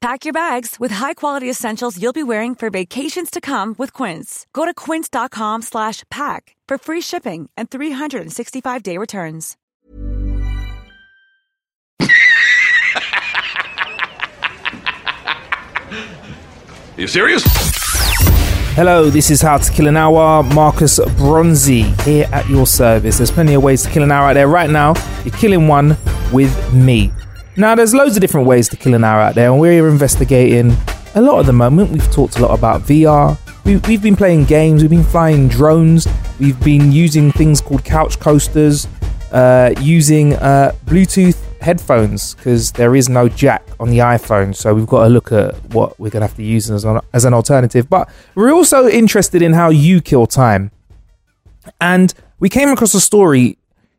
Pack your bags with high-quality essentials you'll be wearing for vacations to come with Quince. Go to quince.com slash pack for free shipping and 365-day returns. Are you serious? Hello, this is How to Kill an Hour. Marcus Bronzy here at your service. There's plenty of ways to kill an hour out there. Right now, you're killing one with me. Now, there's loads of different ways to kill an hour out there, and we're investigating a lot at the moment. We've talked a lot about VR. We, we've been playing games. We've been flying drones. We've been using things called couch coasters, uh, using uh, Bluetooth headphones because there is no jack on the iPhone. So we've got to look at what we're going to have to use as an, as an alternative. But we're also interested in how you kill time. And we came across a story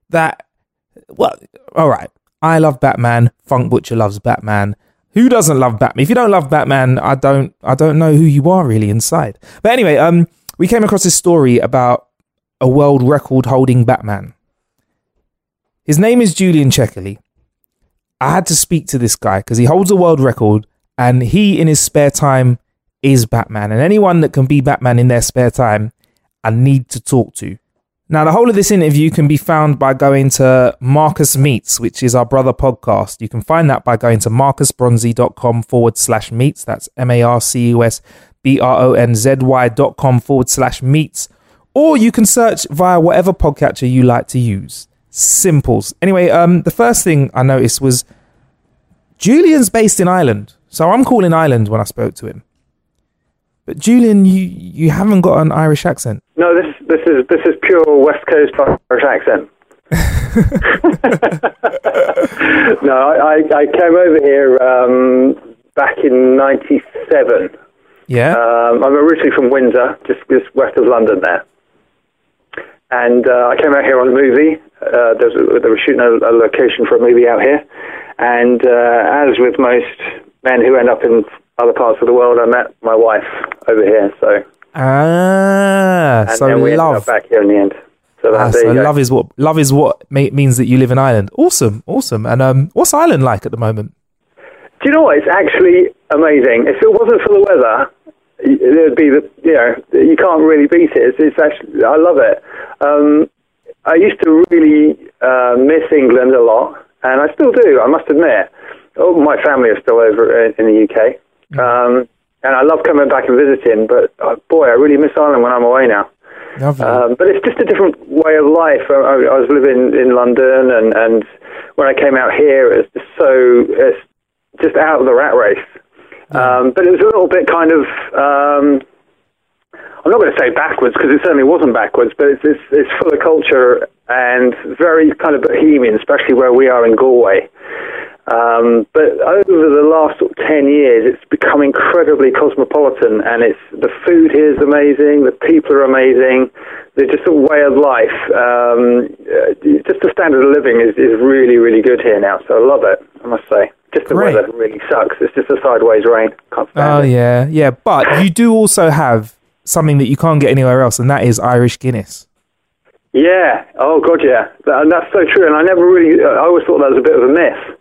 that, well, all right. I love Batman. Funk Butcher loves Batman. Who doesn't love Batman? If you don't love Batman, I don't I don't know who you are really inside. But anyway, um we came across this story about a world record holding Batman. His name is Julian Checkerley. I had to speak to this guy because he holds a world record and he in his spare time is Batman. And anyone that can be Batman in their spare time, I need to talk to. Now, the whole of this interview can be found by going to Marcus Meets, which is our brother podcast. You can find that by going to marcusbronzy.com forward slash meets. That's M A R C U S B R O N Z Y dot com forward slash meets. Or you can search via whatever podcatcher you like to use. Simples. Anyway, um, the first thing I noticed was Julian's based in Ireland. So I'm calling Ireland when I spoke to him. But Julian, you you haven't got an Irish accent. No, this this is this is pure West Coast Irish accent. no, I, I came over here um, back in '97. Yeah. Um, I'm originally from Windsor, just just west of London there. And uh, I came out here on a movie. Uh, there was, they were shooting a, a location for a movie out here. And uh, as with most men who end up in other parts of the world, I met my wife over here. So ah, and so then we ended love. back here in the end. So, Ah, so love is what love is what ma- means that you live in Ireland. Awesome, awesome. And um, what's Ireland like at the moment? Do you know what? It's actually amazing. If it wasn't for the weather, it'd be the you know you can't really beat it. It's, it's actually I love it. Um, I used to really uh, miss England a lot, and I still do. I must admit. Oh, my family are still over in in the UK, um, and I love coming back and visiting. But uh, boy, I really miss Ireland when I'm away now. Um, but it's just a different way of life. I, I I was living in London, and, and when I came out here, it was just so it's just out of the rat race. Um, but it was a little bit kind of. Um, I'm not going to say backwards because it certainly wasn't backwards, but it's, it's it's full of culture and very kind of bohemian, especially where we are in Galway. Um, but over the last sort of 10 years, it's become incredibly cosmopolitan, and it's the food here is amazing, the people are amazing, the just the way of life, um, uh, just the standard of living is, is really, really good here now. So I love it, I must say. Just the Great. weather really sucks. It's just a sideways rain. Can't stand oh it. yeah, yeah. But you do also have something that you can't get anywhere else, and that is Irish Guinness. Yeah. Oh God, yeah. That, and that's so true. And I never really. I always thought that was a bit of a myth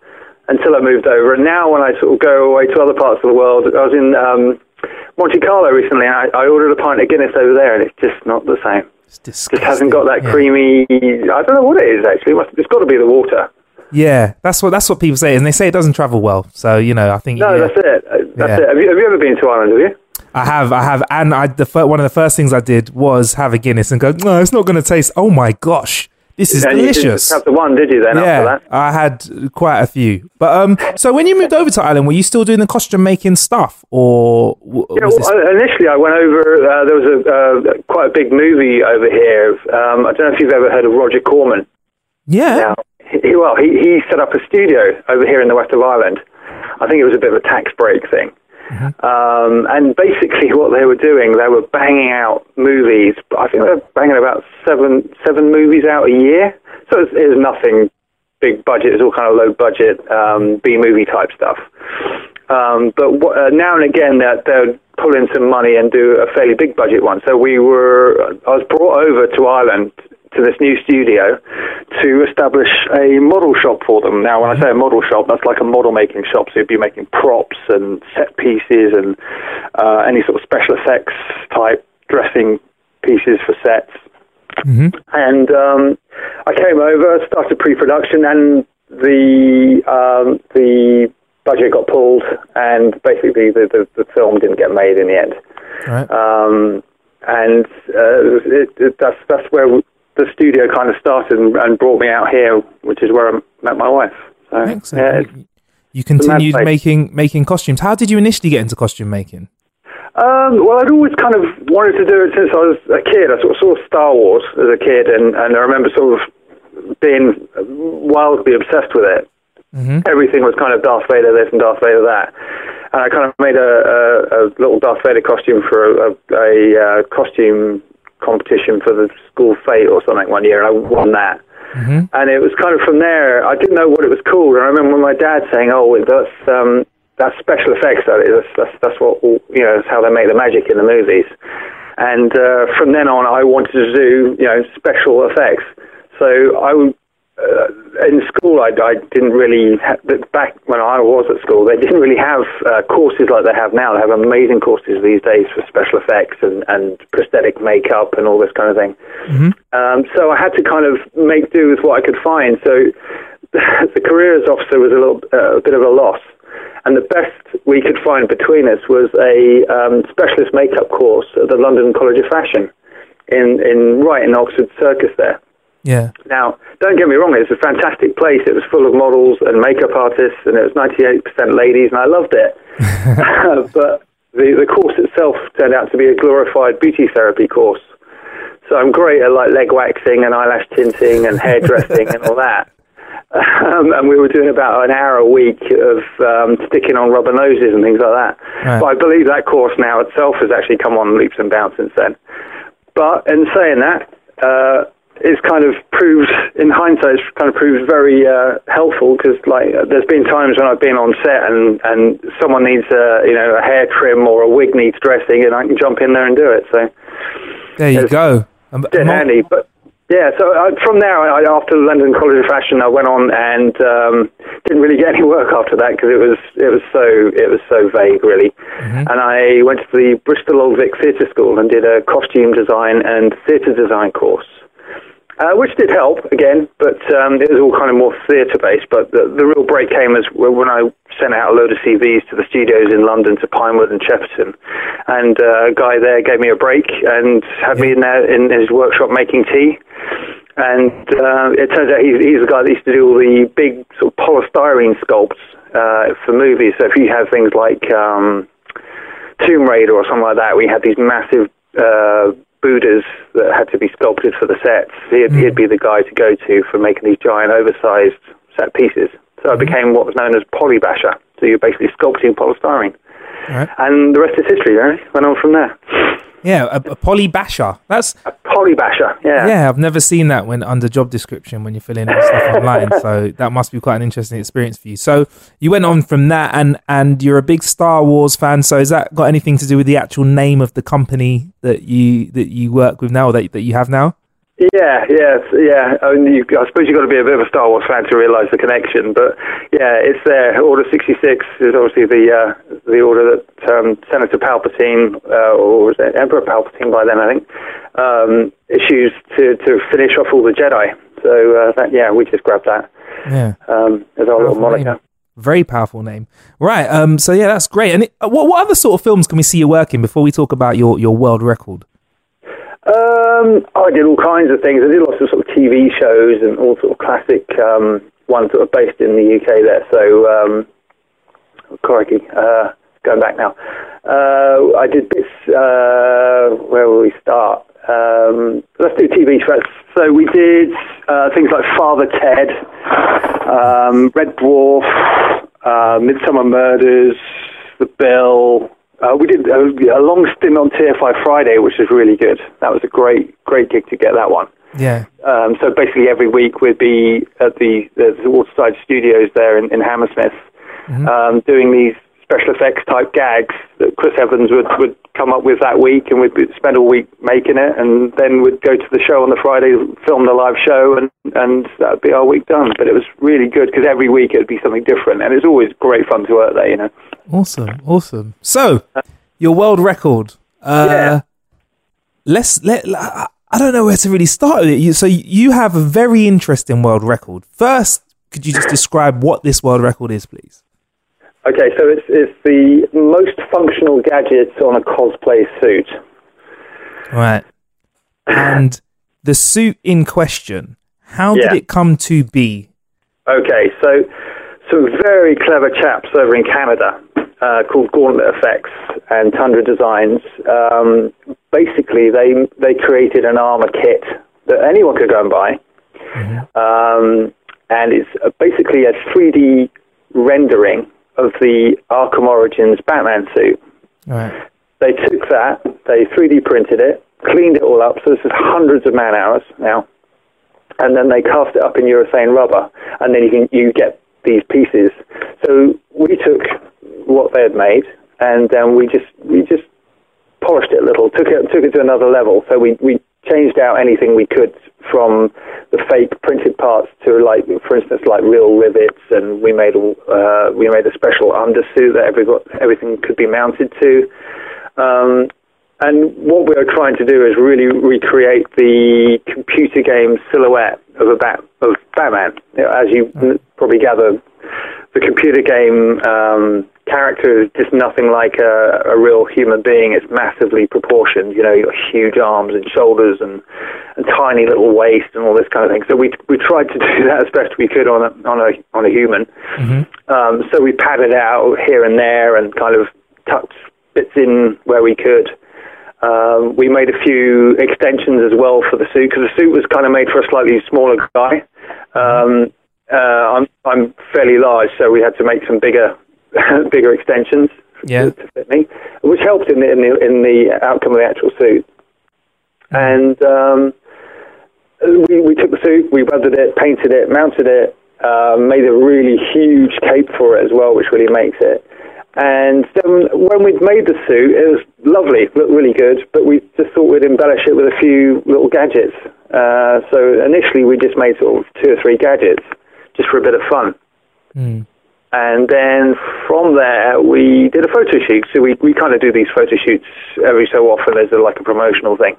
until I moved over. And now, when I sort of go away to other parts of the world, I was in um, Monte Carlo recently, and I, I ordered a pint of Guinness over there, and it's just not the same. It's Just disgusting. hasn't got that Yeah. creamy. I don't know what it is actually. It's got to be the water. Yeah, that's what that's what people say, and they say it doesn't travel well. So you know, I think No, yeah. that's it. Uh, That's Yeah. it. Have you, have you ever been to Ireland? Have you? I have, I have, and I the fir- one of the first things I did was have a Guinness and go, no, it's not going to taste. Oh my gosh, This is And you didn't delicious. the one, did you? Then after Yeah, that, I had quite a few. But um, so when you moved over to Ireland, were you still doing the costume making stuff, or Yeah, well, initially I went over. Uh, there was a uh, quite a big movie over here. Um, I don't know if you've ever heard of Roger Corman. yeah, Now, he, well, he he set up a studio over here in the west of Ireland. I think it was a bit of a tax break thing. Um, and basically, what they were doing, they were banging out movies. I think they were banging about seven seven movies out a year. So it was, it was nothing big budget. It's all kind of low budget um, B movie type stuff. Um, but w- uh, now and again, they'd, they'd pull in some money and do a fairly big budget one. So we were, I was brought over to Ireland to this new studio to establish a model shop for them. Now, when I say a model shop, that's like a model making shop. So you'd be making props and set pieces and uh, any sort of special effects type dressing pieces for sets. And um, I came over, started pre-production, and the um, the budget got pulled, and basically the, the, the film didn't get made in the end. right. Um, and uh, it, it, that's that's where the studio kind of started and, and brought me out here, which is where I met my wife. So, Excellent. it's- You- continued making making costumes. How did you initially get into costume making? Um, well, I'd always kind of wanted to do it since I was a kid. I sort of saw Star Wars as a kid, and, and I remember sort of being wildly obsessed with it. Everything was kind of Darth Vader this and Darth Vader that. And I kind of made a, a, a little Darth Vader costume for a, a, a uh, costume competition for the school fete or something one year, and I won that. And it was kind of from there. I didn't know what it was called. And I remember my dad saying, "Oh, that's um, that's special effects. That is. That's, that's that's what you know. That's how they make the magic in the movies." And uh, from then on, I wanted to do you know special effects. So I would. Uh, in school, I, I didn't really ha- back when I was at school. They didn't really have uh, courses like they have now. They have amazing courses these days for special effects and, and prosthetic makeup and all this kind of thing. Um, so I had to kind of make do with what I could find. So the careers officer was a little uh, a bit of a loss, and the best we could find between us was a um, specialist makeup course at the London College of Fashion in in right in Oxford Circus there. Yeah, Now, don't get me wrong, it's a fantastic place. It was full of models and makeup artists, and it was 98% ladies, and I loved it. but the, the course itself turned out to be a glorified beauty therapy course. So I'm great at like leg waxing and eyelash tinting and hairdressing and all that. Um, and we were doing about an hour a week of um, sticking on rubber noses and things like that. Right. But I believe that course now itself has actually come on leaps and bounds since then. But in saying that, uh, it's kind of proved, in hindsight, it's kind of proved very uh, helpful because, like, there's been times when I've been on set and, and someone needs a, you know, a hair trim or a wig needs dressing, and I can jump in there and do it. So there you go. Dead mo- handy. But yeah, so I, from there, I, after London College of Fashion, I went on and um, didn't really get any work after that because it was it was so it was so vague, really. And I went to the Bristol Old Vic Theatre School and did a costume design and theatre design course. Uh, which did help again, but um, it was all kind of more theatre based. But the, the real break came as when I sent out a load of CVs to the studios in London, to Pinewood and Shepperton, and uh, a guy there gave me a break and had me in there in his workshop making tea. And uh, it turns out he's, he's the guy that used to do all the big sort of polystyrene sculpts uh, for movies. So if you have things like um, Tomb Raider or something like that, we had these massive uh, Buddhas that had to be sculpted for the sets. He'd, he'd mm. be the guy to go to for making these giant, oversized set pieces. So I mm-hmm. became what was known as polybasher. So you're basically sculpting polystyrene. Right. And the rest is history, really. Went on from there. Yeah, a, a poly basher. That's A polybasher, yeah. yeah. I've never seen that when under job description when you're filling in stuff online. So that must be quite an interesting experience for you. So you went on from that, and and you're a big Star Wars fan. So has that got anything to do with the actual name of the company that you that you work with now, or that that you have now? Yeah, yes, yeah. I, mean, you, I suppose you've got to be a bit of a Star Wars fan to realise the connection, but yeah, it's there. Order 66 is obviously the uh, the order that um, Senator Palpatine, uh, or was it Emperor Palpatine by then, I think, um, issues to, to finish off all the Jedi. So, uh, that, yeah, we just grabbed that Yeah. um, as our little name. moniker. Very powerful name, right? Um, so yeah, that's great. And it, uh, what what other sort of films can we see you working before we talk about your, your world record? Um, I did all kinds of things. I did lots of sort of TV shows and all sort of classic um, ones that were based in the UK there. So, um, crikey, uh, going back now. Uh, I did bits. Uh, where will we start? Um, let's do TV first. So we did uh, things like Father Ted, um, Red Dwarf, uh, Midsomer Murders, The Bill. Uh, we did a, a long stint on TFI Friday, which was really good. That was a great, great gig to get that one. Yeah. Um, so basically, every week we'd be at the, the, the Waterside Studios there in, in Hammersmith, um, doing these special effects type gags that Chris Evans would, would come up with that week, and we'd spend all week making it, and then we'd go to the show on the Friday, film the live show, and and that'd be our week done. But it was really good because every week it'd be something different, and it's always great fun to work there, you know. Awesome, awesome. So, your world record. Uh, Yeah. Let's let. I don't know where to really start with it. So you have a very interesting world record. First, could you just describe what this world record is, please? Okay, so it's it's the most functional gadgets on a cosplay suit. Right. And the suit in question. How Yeah. did it come to be? Okay, so some very clever chaps over in Canada uh, called Gauntlet Effects and Tundra Designs. Um, basically, they they created an armor kit that anyone could go and buy, um, and it's basically a 3D rendering of the Arkham Origins Batman suit. Right. They took that, they 3D printed it, cleaned it all up. So this is hundreds of man hours now, and then they cast it up in urethane rubber, and then you can you get these pieces. So we took what they had made, and then we just we just polished it a little, took it took it to another level. So we we changed out anything we could from the fake printed parts to like, for instance, like real rivets, and we made uh, we made a special undersuit that every everything could be mounted to. Um, and what we are trying to do is really recreate the computer game silhouette of a bat of Batman. You know, as you n- probably gather, the computer game um, character is just nothing like a, a real human being. It's massively proportioned. You know, you've got huge arms and shoulders and, and tiny little waist and all this kind of thing. So we we tried to do that as best we could on a on a on a human. Um, so we padded out here and there and kind of tucked bits in where we could. Um, we made a few extensions as well for the suit because the suit was kind of made for a slightly smaller guy. Um, uh, I'm I'm fairly large, so we had to make some bigger bigger extensions Yeah. to, fit me, which helped in the, in the in the outcome of the actual suit. And um, we we took the suit, we weathered it, painted it, mounted it, uh, made a really huge cape for it as well, which really makes it. And then when we'd made the suit, it was lovely, looked really good, but we just thought we'd embellish it with a few little gadgets. Uh, so initially we just made sort of two or three gadgets, just for a bit of fun. And then from there, we did a photo shoot. So we, we kind of do these photo shoots every so often as a, like a promotional thing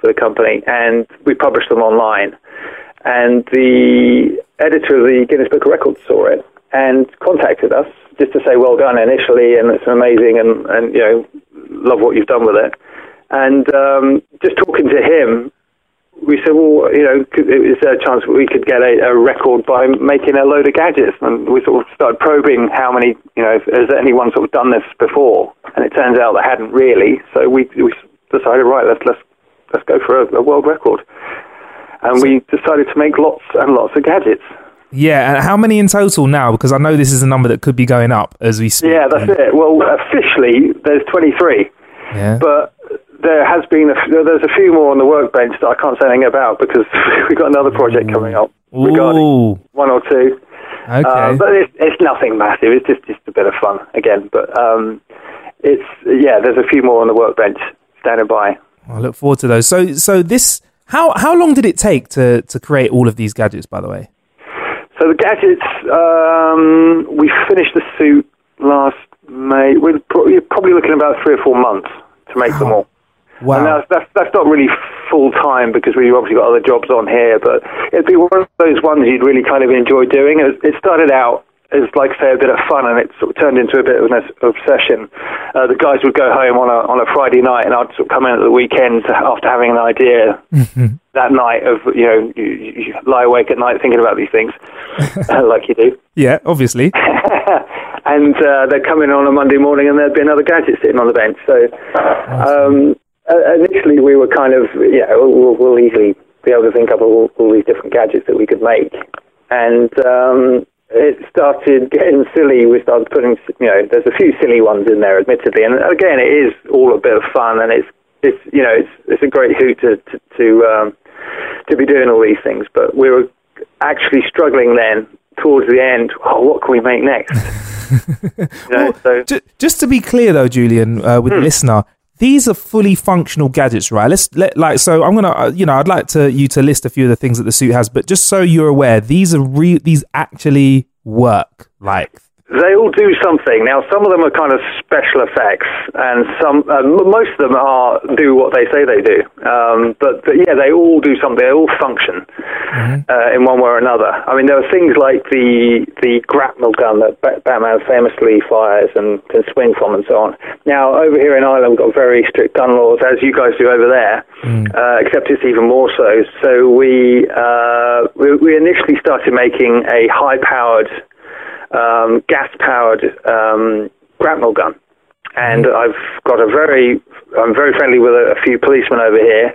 for the company. And we publish them online. And the editor of the Guinness Book of Records saw it and contacted us just to say well done initially and it's amazing and, and you know, love what you've done with it. And um, just talking to him, we said, well, you know, is there a chance we could get a, a record by making a load of gadgets? And we sort of started probing how many, you know, has anyone sort of done this before? And it turns out they hadn't really. So we, we decided, right, let's let's let's go for a, a world record. And we decided to make lots and lots of gadgets. Yeah, and how many in total now? Because I know this is a number that could be going up as we speak. Yeah, that's it. Well, officially, there's 23, Yeah. but there has been a, there's a few more on the workbench that I can't say anything about because we've got another project coming up regarding Ooh. one or two. Okay. Uh, but it's, it's nothing massive. It's just just a bit of fun again. But um, it's yeah, there's a few more on the workbench standing by. I look forward to those. So, so this how how long did it take to to create all of these gadgets? By the way. So the gadgets, um, we finished the suit last May. We're pro- you're probably looking about three or four months to make them all. Wow. And that's, that's, that's not really full time because we've obviously got other jobs on here, but it'd be one of those ones you'd really kind of enjoy doing. It, it started out as like say a bit of fun, and it sort of turned into a bit of an obsession. Uh, the guys would go home on a on a Friday night, and I'd sort of come in at the weekend after having an idea that night of you know you, you lie awake at night thinking about these things, uh, like you do. Yeah, obviously. and uh, they'd come in on a Monday morning, and there'd be another gadget sitting on the bench. So um, uh, initially, we were kind of yeah, we'll, we'll easily be able to think up all, all these different gadgets that we could make, and um, it started getting silly. We started putting, you know, there's a few silly ones in there, admittedly, and again, it is all a bit of fun, and it's, it's, you know, it's, it's a great hoot to, to, to, um, to be doing all these things. But we were actually struggling then towards the end. Oh, what can we make next? you know, Well, so ju- just to be clear, though, Julian, uh, Hmm. with the listener, these are fully functional gadgets, right? Let's let like so. I'm gonna, uh, you know, I'd like to you to list a few of the things that the suit has, but just so you're aware, these are re- these actually work. Like, They all do something. Now, some of them are kind of special effects, and some, uh, most of them are do what they say they do. Um, but, but yeah, they all do something. They all function uh, in one way or another. I mean, there are things like the the grapnel gun that Batman famously fires and can swing from, and so on. Now, over here in Ireland, we've got very strict gun laws, as you guys do over there. Uh, except it's even more so. So we uh, we, we initially started making a high-powered um, gas-powered um, grapnel gun, and I've got a very, I'm very friendly with a, a few policemen over here,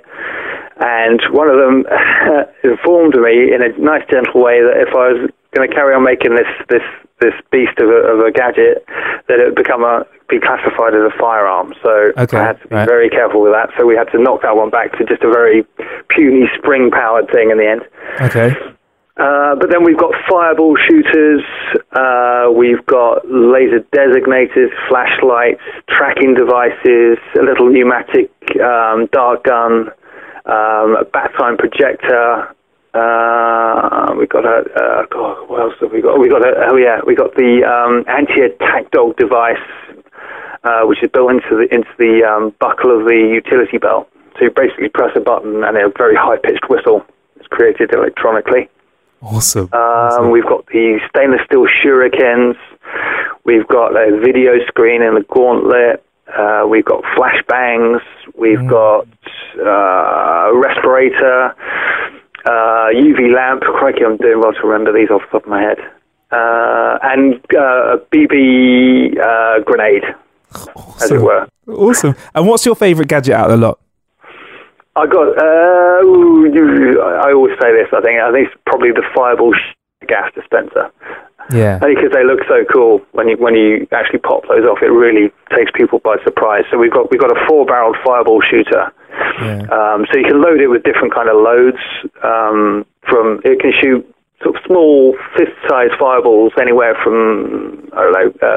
and one of them informed me in a nice, gentle way that if I was going to carry on making this this this beast of a, of a gadget, that it would become a be classified as a firearm. So Okay, I had to be right. very careful with that. So we had to knock that one back to just a very puny spring-powered thing in the end. okay, Uh, but then we've got fireball shooters, uh, we've got laser designators, flashlights, tracking devices, a little pneumatic um, dart gun, um, a bat time projector. Uh, we've got a uh, what else have we got? We got a oh yeah, we got the um, anti-attack dog device, uh, which is built into the into the um, buckle of the utility belt. So you basically press a button and a very high-pitched whistle is created electronically. Awesome. Um, we've got the stainless steel shurikens. We've got a video screen in the gauntlet. Uh, we've got flashbangs. We've got uh, a respirator, uh, UV lamp. Crikey, I'm doing well to remember these off the top of my head. Uh, and uh, a BB uh, grenade, as it were. awesome. And what's your favorite gadget out of the lot? I got. Uh, I always say this. I think. I think it's probably the fireball sh- gas dispenser. Yeah. Only because they look so cool when you when you actually pop those off, it really takes people by surprise. So we've got we've got a four-barreled fireball shooter. Yeah. Um, so you can load it with different kind of loads. Um, from it can shoot sort of small fist-sized fireballs anywhere from I don't know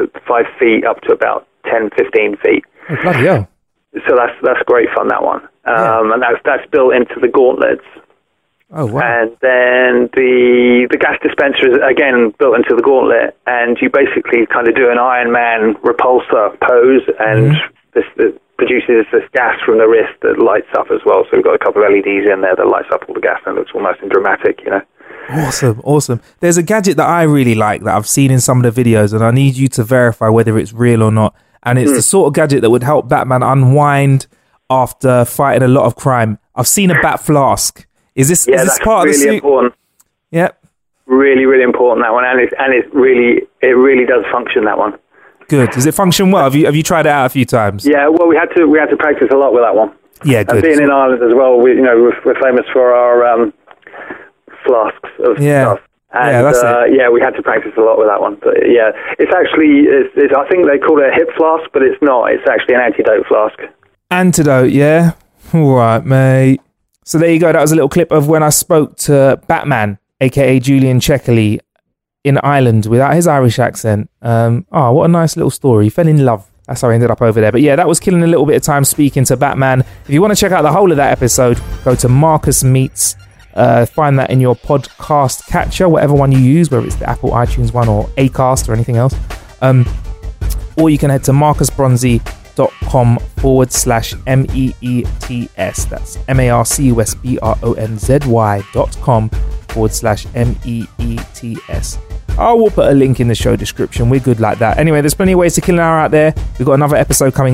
uh, five feet up to about 10, 15 feet Oh, bloody hell. So that's that's great fun that one, um, and that's that's built into the gauntlets. Oh wow. And then the the gas dispenser is again built into the gauntlet, and you basically kind of do an Iron Man repulsor pose, and this, this produces this gas from the wrist that lights up as well. So we've got a couple of LEDs in there that lights up all the gas, and it looks all nice and dramatic, you know. Awesome, awesome. There's a gadget that I really like that I've seen in some of the videos, and I need you to verify whether it's real or not. And Hmm. it's the sort of gadget that would help Batman unwind after fighting a lot of crime. I've seen a bat flask. Is this Yeah, is this part really of the suit? important. Yep. Really, really important that one, and it and it really it really does function that one. Good. Does it function well? Have you have you tried it out a few times? Yeah, well, we had to we had to practice a lot with that one. Yeah, And good. being in Ireland as well, we you know we're, we're famous for our um, flasks of Yeah. stuff. And, Yeah, that's uh, yeah, we had to practice a lot with that one. But yeah, it's actually it's, it's, I think they call it a hip flask, but it's not. It's actually an antidote flask. Antidote, yeah. All right, mate. So there you go. That was a little clip of when I spoke to Batman, aka Julian Checkerley, in Ireland without his Irish accent. Um, oh, what a nice little story. He fell in love. That's how I ended up over there. But yeah, that was killing a little bit of time speaking to Batman. If you want to check out the whole of that episode, go to Marcus Meets. Uh, find that in your podcast catcher, whatever one you use, whether it's the Apple iTunes one or Acast or anything else. Um, or you can head to marcusbronzy.com forward slash M E E T S. That's M A R C U S B R O N Z Y dot com forward slash M E E T S. I will put a link in the show description. We're good like that. Anyway, there's plenty of ways to kill an hour out there. We've got another episode coming.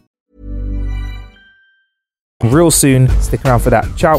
Real soon. Stick around for that. Ciao.